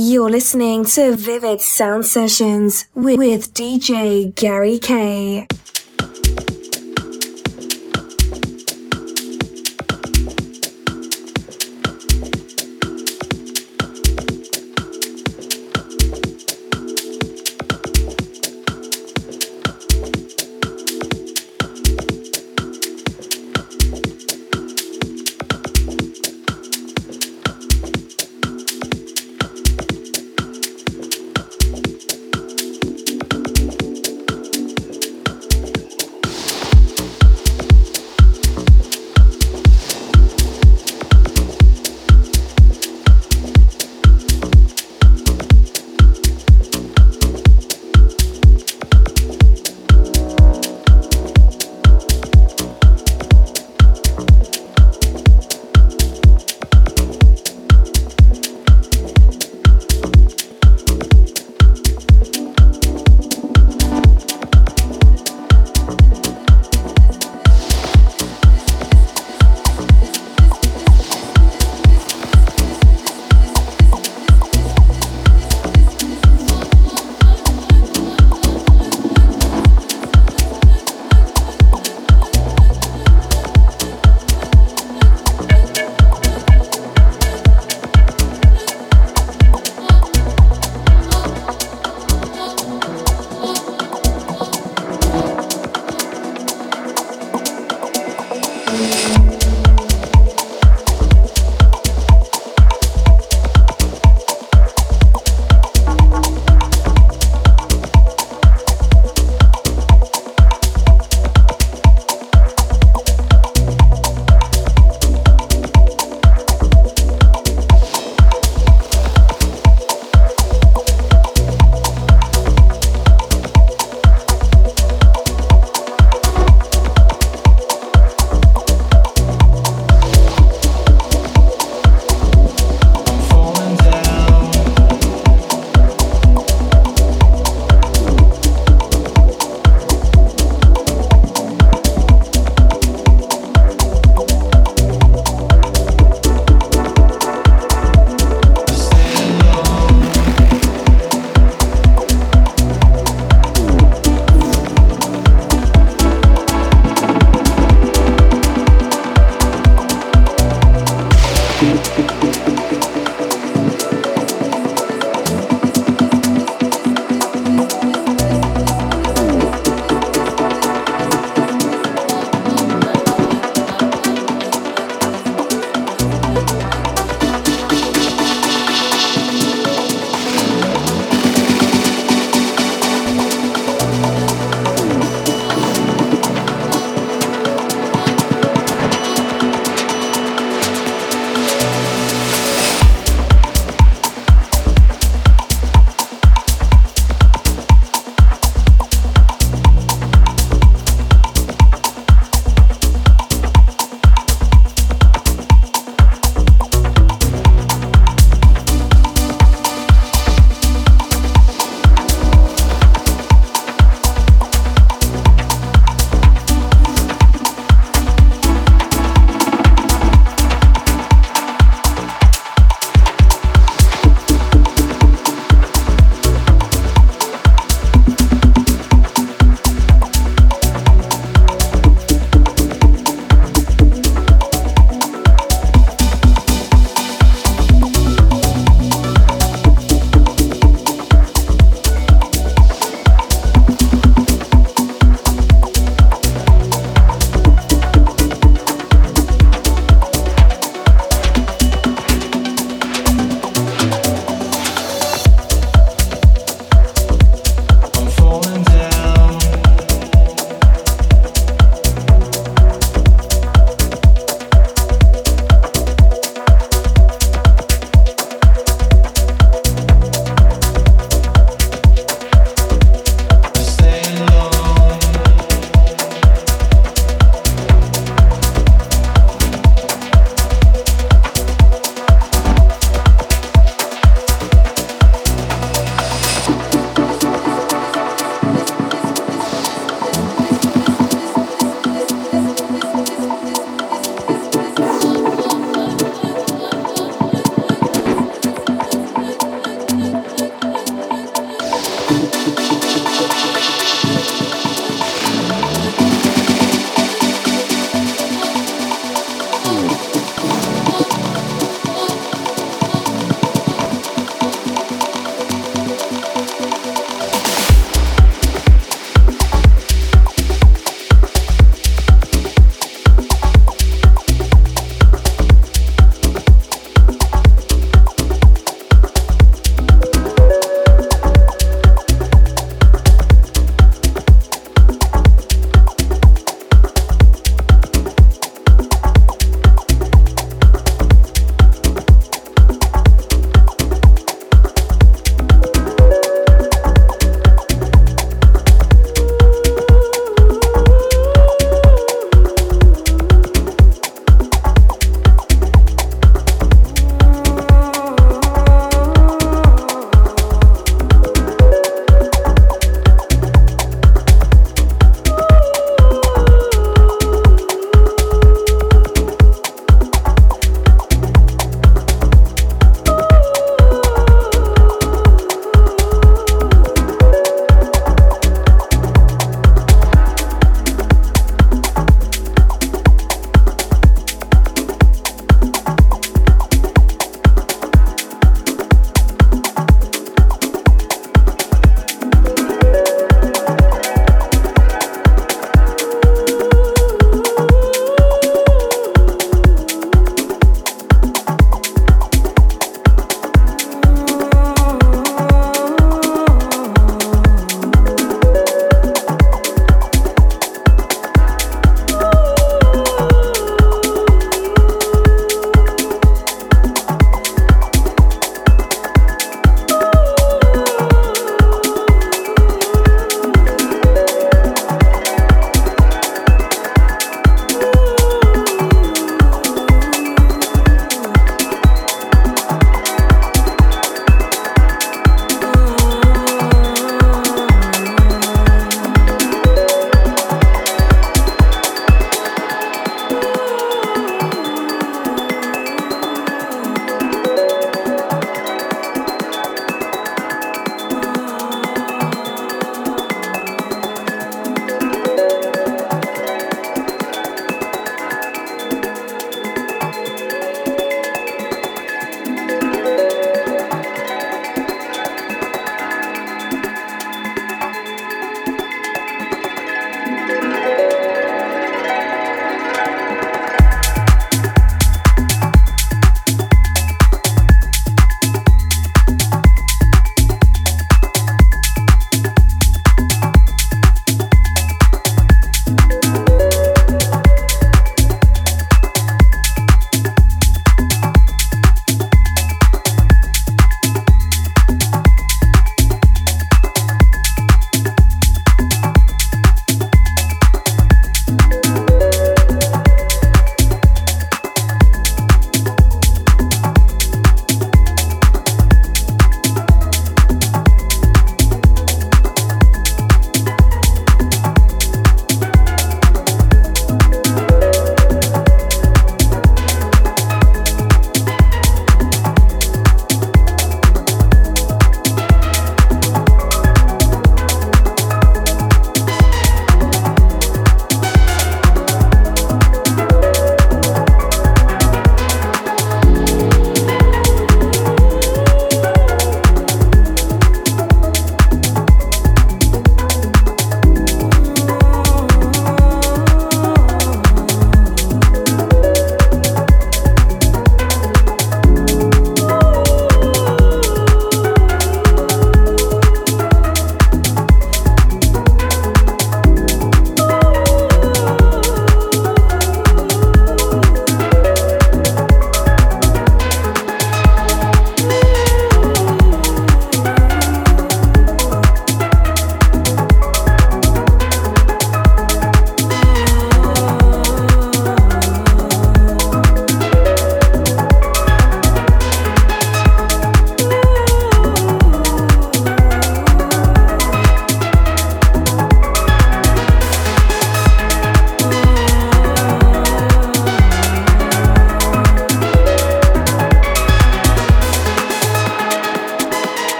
You're listening to Vivid Sound Sessions with, DJ Gary K.